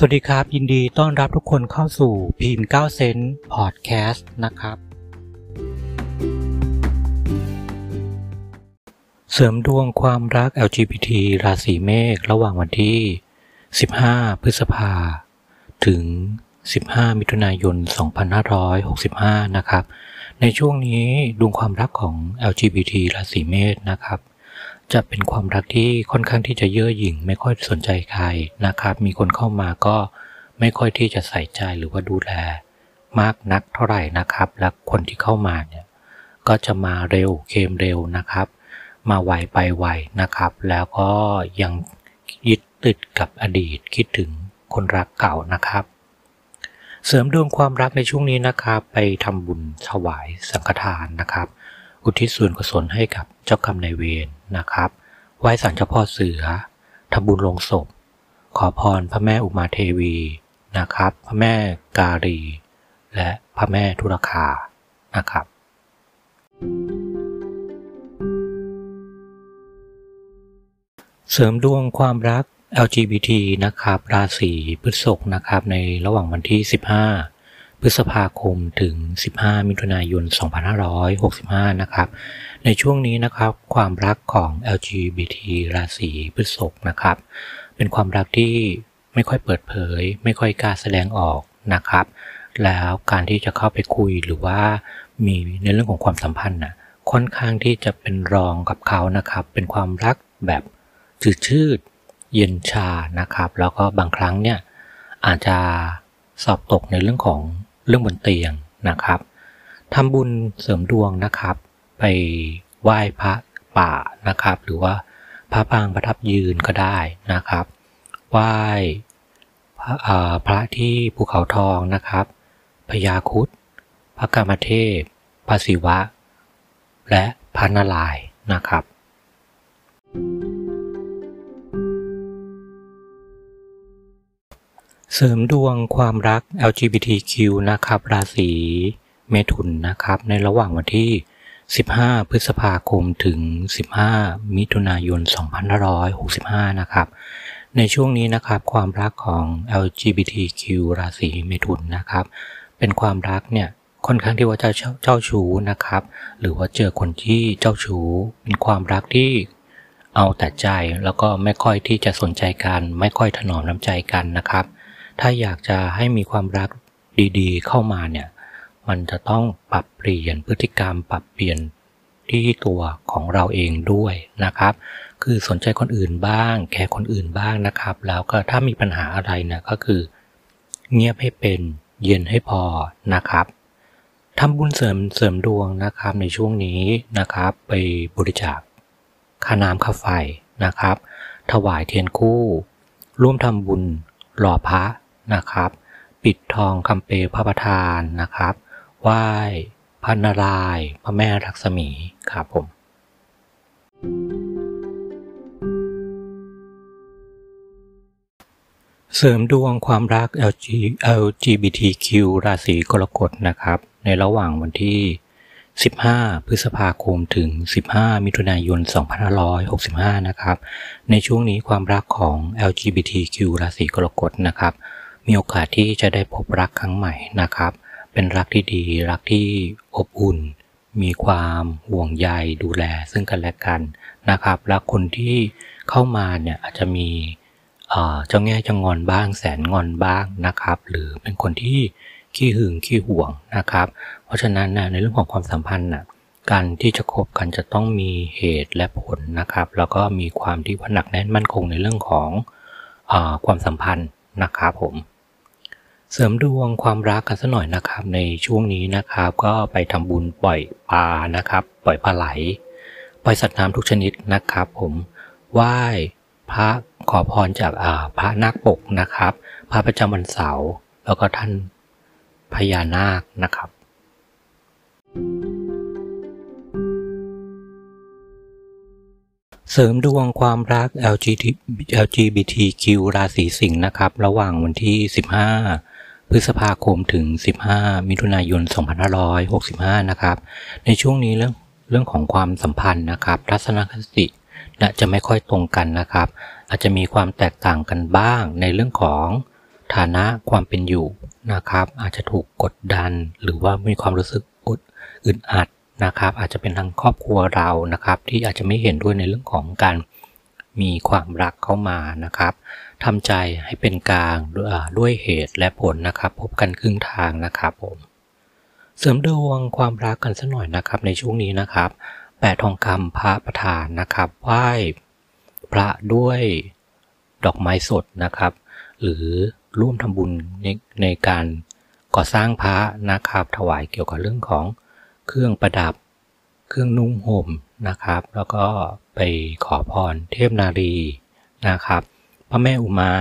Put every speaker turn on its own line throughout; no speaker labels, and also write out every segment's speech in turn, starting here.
สวัสดีครับ ยินดีต้อนรับทุกคนเข้าสู่พีม9เซนพอดแคสต์นะครับ เสริมดวงความรัก LGBT ราศีเมษระหว่างวันที่ 15 พฤษภา ถึง 15 มิถุนายน 2565 นะครับ ในช่วงนี้ดวงความรักของ LGBT ราศีเมษนะครับ จะเป็นความรักที่ค่อนข้างที่จะเย่อหยิ่ง ไม่ค่อยสนใจใครนะครับ มีคนเข้ามาก็ไม่ค่อยที่จะใส่ใจหรือว่าดูแล มากนักเท่าไหร่นะครับ และคนที่เข้ามาเนี่ยก็จะมาเร็วเคมเร็วนะครับ มาไวไปไวนะครับ แล้วก็ยังยึดติดกับอดีตคิดถึงคนรักเก่านะครับ เสริมดวงความรักในช่วงนี้นะครับ ไปทำบุญถวายสังฆทานนะครับ อุทิศส่วนกุศลให้กับเจ้ากรรมนายเวรนะครับ ไหว้สันเจ้าพ่อเสือทำบุญลงศพ ขอพรพระแม่อุมาเทวีนะครับ พระแม่การีและพระแม่ทุรคานะครับ เสริมดวงความรัก LGBT นะครับ ราศีพฤษภนะครับ ในระหว่างวันที่ 15 พฤษภาคมถึง 15 มิถุนายน 2565 นะครับ ในช่วงนี้นะครับ ความรักของ LGBT ราศีพฤษภนะครับ เป็นความรักที่ไม่ค่อยเปิดเผย ไม่ค่อยกล้าแสดงออกนะครับ แล้วการที่จะเข้าไปคุยหรือว่ามีในเรื่องของความสัมพันธ์นะค่อนข้างที่จะเป็นรองกับเขานะครับ เป็นความรักแบบจืดชืดเย็นชานะครับ แล้วก็บางครั้งเนี่ยอาจจะสอบตกในเรื่องของ เรื่องบนเตียงนะครับทำบุญเสริมดวงนะครับ ไปไหว้พระป่านะครับ หรือว่าพระปางประทับยืนก็ได้นะครับ ไหว้พระพระที่ภูเขาทองนะครับพญาคุดพระกามเทพ พระศิวะ และพระนารายณ์นะครับ เสริมดวงความรัก LGBTQ นะครับ ราศีเมถุนนะครับ ในระหว่างวันที่ 15 พฤษภาคมถึง 15 มิถุนายน 2565 นะครับ ในช่วงนี้นะครับ ความรักของ LGBTQ ราศีเมถุนนะครับ เป็นความรักเนี่ยค่อนข้างที่ว่าจะเจ้าชู้นะครับ หรือว่าเจอคนที่เจ้าชู้เป็นความรักที่เอาแต่ใจแล้วก็ไม่ค่อยที่จะสนใจกัน ไม่ค่อยถนอมน้ำใจกันนะครับ ถ้าอยากจะให้มีความรักดีๆ เข้ามาเนี่ย มันจะต้องปรับเปลี่ยนพฤติกรรม ปรับเปลี่ยนที่ตัวของเราเองด้วยนะครับ คือสนใจคนอื่นบ้าง แคร์คนอื่นบ้างนะครับ แล้วก็ถ้ามีปัญหาอะไรนี่ยก็คือ เงียบให้เป็น เย็นให้พอนะครับทำบุญเสริมเสริมดวงนะครับในช่วงนี้นะครับ ไปบริจาคค่าน้ำค่าไฟนะครับ ถวายเทียนคู่ ร่วมทำบุญหล่อพระ นะครับ ปิดทองคำเปพระประธานนะครับ ไหว้พระนารายณ์พระแม่รักษมีครับผม เสริมดวงความรัก LG LGBTQ ราศีกรกฎนะครับ ในระหว่างวันที่ 15 พฤษภาคมถึง 15 มิถุนายน 2565 นะครับ ในช่วงนี้ความรักของ LGBTQ ราศีกรกฎนะครับ มีโอกาสที่จะได้พบรักครั้งใหม่นะครับ เป็นรักที่ดี รักที่อบอุ่น มีความห่วงใยดูแลซึ่งกันและกันนะครับและคนที่เข้ามาเนี่ยอาจจะมีเจ้าแง่จะงอนบ้าง แสนงอนบ้างนะครับ หรือเป็นคนที่ขี้หึงขี้ห่วงนะครับ เพราะฉะนั้นในเรื่องของความสัมพันธ์นะการที่จะคบกันจะต้องมีเหตุและผลนะครับ แล้วก็มีความที่ว่าหนักแน่นมั่นคงในเรื่องของอความสัมพันธ์นะครับผม เสริมดวงความรักกันสักหน่อยนะครับ ในช่วงนี้นะครับ ก็ไปทำบุญปล่อยปลานะครับ ปล่อยปลาไหล ปล่อยสัตว์น้ำทุกชนิดนะครับ ผมไหว้พระขอพรจากพระนาคปกนะครับ พระประจำวันเสาร์แล้วก็ท่านพญานาคนะครับ เสริมดวงความรัก LGBTQ ราศีสิงห์นะครับ ระหว่างวันที่ 15 พฤษภาคมถึง 15 มิถุนายน 2565 นะครับ ในช่วงนี้เรื่องเรื่องของความสัมพันธ์นะครับทัศนคติจะไม่ค่อยตรงกันนะครับ อาจจะมีความแตกต่างกันบ้างในเรื่องของฐานะความเป็นอยู่นะครับ อาจจะถูกกดดัน หรือว่ามีความรู้สึกอดอึดอัดนะครับ อาจจะเป็นทางครอบครัวเรานะครับ ที่อาจจะไม่เห็นด้วยในเรื่องของการ มีความรักเข้ามานะครับทำใจให้เป็นกลางด้วยเหตุและผลนะครับ พบกันครึ่งทางนะครับผมเสริมดวงความรักกันสักหน่อยนะครับในช่วงนี้นะครับแปดทองคำพระประธานนะครับไหว้พระด้วยดอกไม้สดนะครับ หรือร่วมทำบุญในในการก่อสร้างพระนะครับ ถวายเกี่ยวกับเรื่องของเครื่องประดับ เครื่องนุ่งห่มนะครับ แล้วก็ ไปขอพรเทพนารีนะครับ พระแม่อุมา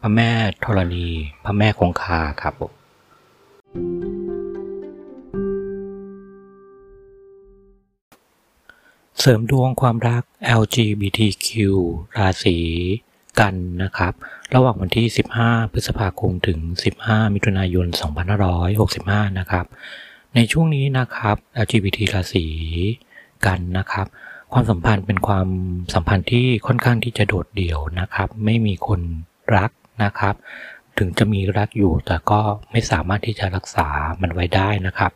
พระแม่ธรณี พระแม่คงคาครับผมเสริมดวงความรัก LGBTQ ราศีกันนะครับ ระหว่างวันที่ 15 พฤษภาคมถึง 15 มิถุนายน 2565 นะครับ ในช่วงนี้นะครับ LGBT ราศีกันนะครับ ความสัมพันธ์เป็นความสัมพันธ์ที่ค่อนข้างที่จะโดดเดี่ยวนะครับ ไม่มีคนรักนะครับ ถึงจะมีรักอยู่แต่ก็ไม่สามารถที่จะรักษามันไว้ได้นะครับ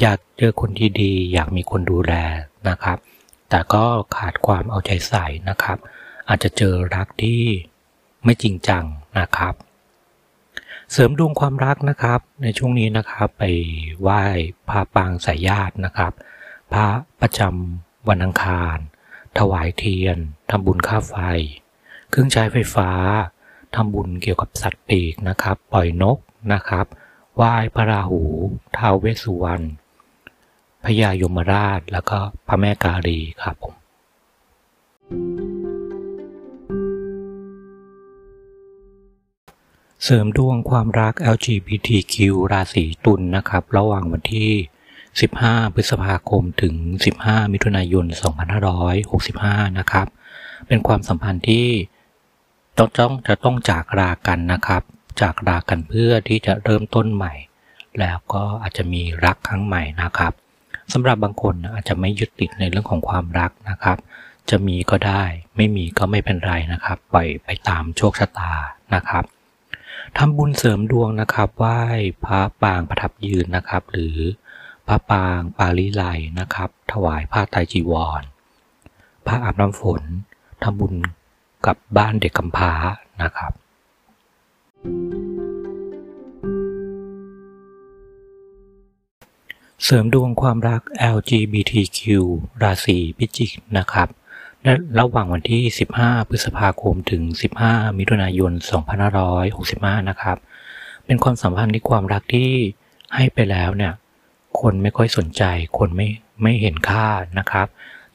อยากเจอคนที่ดีอยากมีคนดูแลนะครับ แต่ก็ขาดความเอาใจใส่นะครับ อาจจะเจอรักที่ไม่จริงจังนะครับ เสริมดวงความรักนะครับ ในช่วงนี้นะครับไปไหว้พระปางสายญาตินะครับ พระประจำ วันอังคาร ถวายเทียน ทำบุญค่าไฟ เครื่องใช้ไฟฟ้า ทำบุญเกี่ยวกับสัตว์ปีกนะครับ ปล่อยนกนะครับไหว้พระราหูท้าวเวสสุวรรณพญายมราชแล้วก็พระแม่กาลีครับผมเสริมดวงความรัก LGBTQ ราศีตุลนนะครับ ระหว่างวันที่ 15 พฤษภาคมถึง 15 มิถุนายน 2565 นะครับ เป็นความสัมพันธ์ที่ต้องต้องจะต้องจากรากันนะครับ จากรากันเพื่อที่จะเริ่มต้นใหม่ แล้วก็อาจจะมีรักครั้งใหม่นะครับสำหรับบางคนอาจจะไม่ยึดติดในเรื่องของความรักนะครับ จะมีก็ได้ ไม่มีก็ไม่เป็นไรนะครับ ปล่อยไปตามโชคชะตานะครับทำบุญเสริมดวงนะครับไหว้พระปางประทับยืนนะครับ หรือ พระปางปาลีไลนะครับ ถวายผ้าไตรจีวร พระอาบน้ำฝนทำบุญกับบ้านเด็กกำพร้านะครับ เสริมดวงความรัก LGBTQ ราศีพิจิกนะครับและระหว่างวันที่ 15 พฤษภาคม ถึง 15 มิถุนายน 2565 นะครับ เป็นความสัมพันธ์ที่ความรักที่ให้ไปแล้วเนี่ย คนไม่ค่อยสนใจ คนไม่ไม่เห็นค่านะครับ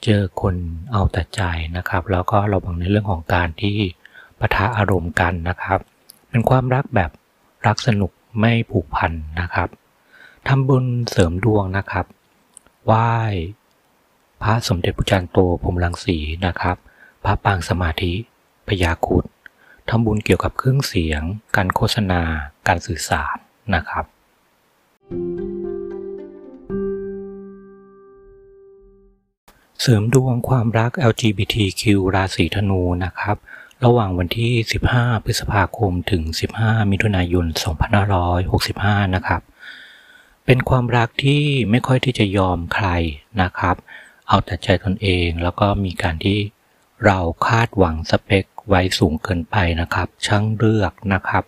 เจอคนเอาแต่ใจนะครับ แล้วก็ระวังในเรื่องของการที่ปะทะอารมณ์กันนะครับ เป็นความรักแบบรักสนุกไม่ผูกพันนะครับทำบุญเสริมดวงนะครับไหว้พระสมเด็จพระจันทร์โตพรมรังสีนะครับ พระปางสมาธิพยาคุดทำบุญเกี่ยวกับเครื่องเสียง การโฆษณา การสื่อสารนะครับ thank you เสริมดวงความรัก LGBTQ ราศีธนูนะครับ ระหว่างวันที่ 15 พฤษภาคมถึง 15 มิถุนายน 2565 นะครับ เป็นความรักที่ไม่ค่อยที่จะยอมใครนะครับ เอาแต่ใจตนเองแล้วก็มีการที่เราคาดหวังสเปคไว้สูงเกินไปนะครับ ช่างเลือกนะครับ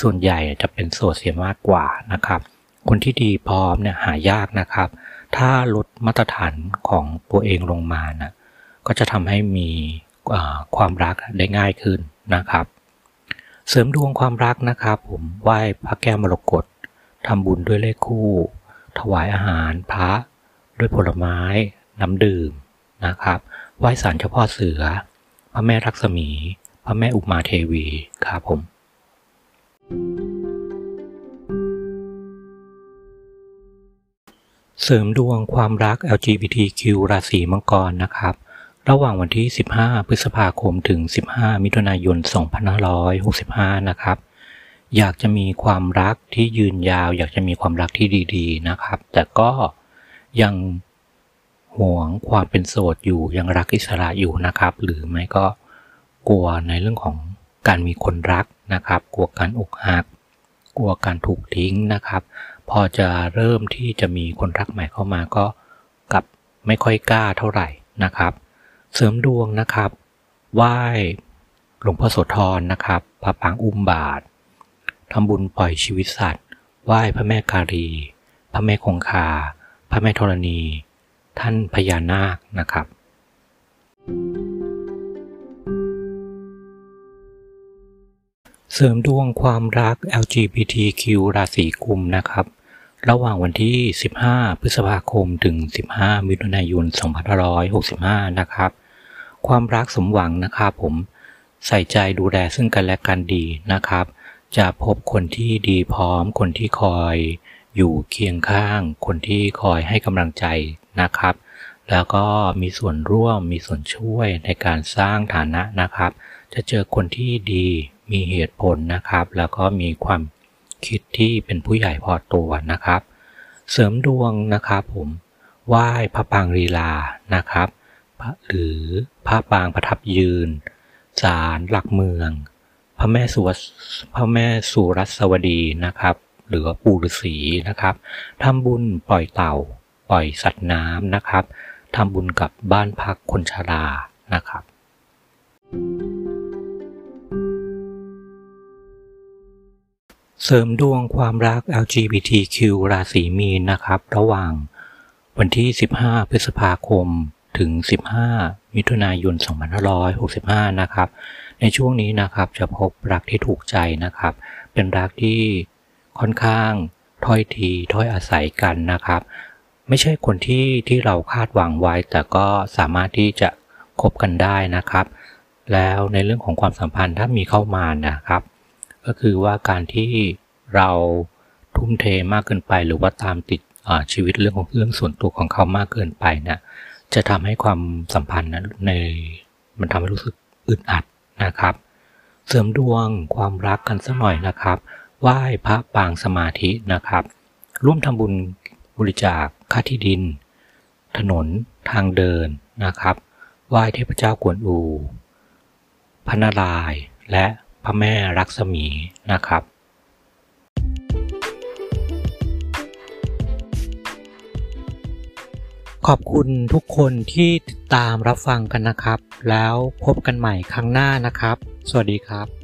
ส่วนใหญ่จะเป็นโสดเสียมากกว่านะครับ คนที่ดีพร้อมเนี่ยหายากนะครับ ถ้าลดมาตรฐานของตัวเองลงมานะก็จะทำให้มีความรักได้ง่ายขึ้นนะครับ เสริมดวงความรักนะครับ ผมไหว้พระแก้วมรกตทำบุญด้วยเลขคู่ ถวายอาหารพระด้วยผลไม้ น้ำดื่มนะครับ ไหว้สารเจ้าพ่อเสือ พระแม่รักษมี พระแม่อุมาเทวีครับผม thank you เสริมดวงความรัก LGBTQ ราศีมังกรนะครับ ระหว่างวันที่ 15 พฤษภาคมถึง 15 มิถุนายน 2565 นะครับ อยากจะมีความรักที่ยืนยาว อยากจะมีความรักที่ดีๆ นะครับ แต่ก็ยังห่วงความเป็นโสดอยู่ ยังรักอิสระอยู่นะครับ หรือไม่ก็กลัวในเรื่องของการมีคนรักนะครับ กลัวการอกหัก กลัวการถูกทิ้งนะครับ พอจะเริ่มที่จะมีคนรักใหม่เข้ามาก็กลับไม่ค่อยกล้าเท่าไหร่นะครับ เสริมดวงนะครับไหว้หลวงพ่อโสธรนะครับพระปางอุ้มบาททำบุญปล่อยชีวิตสัตว์ไหว้พระแม่กาลีพระแม่คงคา พระแม่ธรณี ท่านพญานาคนะครับ เสริมดวงความรัก LGBTQ ราศีกุมนะครับ ระหว่างวันที่ 15 พฤษภาคมถึง 15 มิถุนายน 2565 นะครับ ความรักสมหวังนะครับผม ใส่ใจดูแลซึ่งกันและกันดีนะครับ จะพบคนที่ดีพร้อม คนที่คอยอยู่เคียงข้าง คนที่คอยให้กำลังใจนะครับ แล้วก็มีส่วนร่วมมีส่วนช่วยในการสร้างฐานะนะครับ จะเจอคนที่ดี มีเหตุผลนะครับ แล้วก็มีความคิดที่เป็นผู้ใหญ่พอตัวนะครับ เสริมดวงนะครับผมไหว้พระปางลีลานะครับ หรือพระปางประทับยืนศาลหลักเมือง พระแม่สุวพระแม่สุรัสวดีนะครับ หรือปู่ฤาษีนะครับทำบุญปล่อยเต่า ปล่อยสัตว์น้ำนะครับทำบุญกับบ้านพักคนชรานะครับ เสริมดวงความรัก LGBTQ ราศีมีนนะครับ ระหว่างวันที่ 15 พฤษภาคม ถึง 15 มิถุนายน 2565 นะครับ ในช่วงนี้นะครับจะพบรักที่ถูกใจนะครับ เป็นรักที่ค่อนข้างถ้อยทีถ้อยอาศัยกันนะครับ ไม่ใช่คนที่ที่เราคาดหวังไว้ แต่ก็สามารถที่จะคบกันได้นะครับ แล้วในเรื่องของความสัมพันธ์ถ้ามีเข้ามานะครับ ก็คือว่าการที่เราทุ่มเทมากเกินไป หรือว่าตามติดชีวิตเรื่องของเรื่องส่วนตัวของเขามากเกินไปเนะจะทำให้ความสัมพันธ์นะในมันทำให้รู้สึกอึดอัดนะครับ เสริมดวงความรักกันสักหน่อยนะครับไหว้พระปางสมาธินะครับ ร่วมทำบุญบริจาคค่าที่ดิน ถนนทางเดินนะครับไหว้เทพเจ้ากวนอูพระนารายณ์และ พระแม่รักษมีนะครับ ขอบคุณทุกคนที่ติดตามรับฟังกันนะครับ แล้วพบกันใหม่ครั้งหน้านะครับ สวัสดีครับ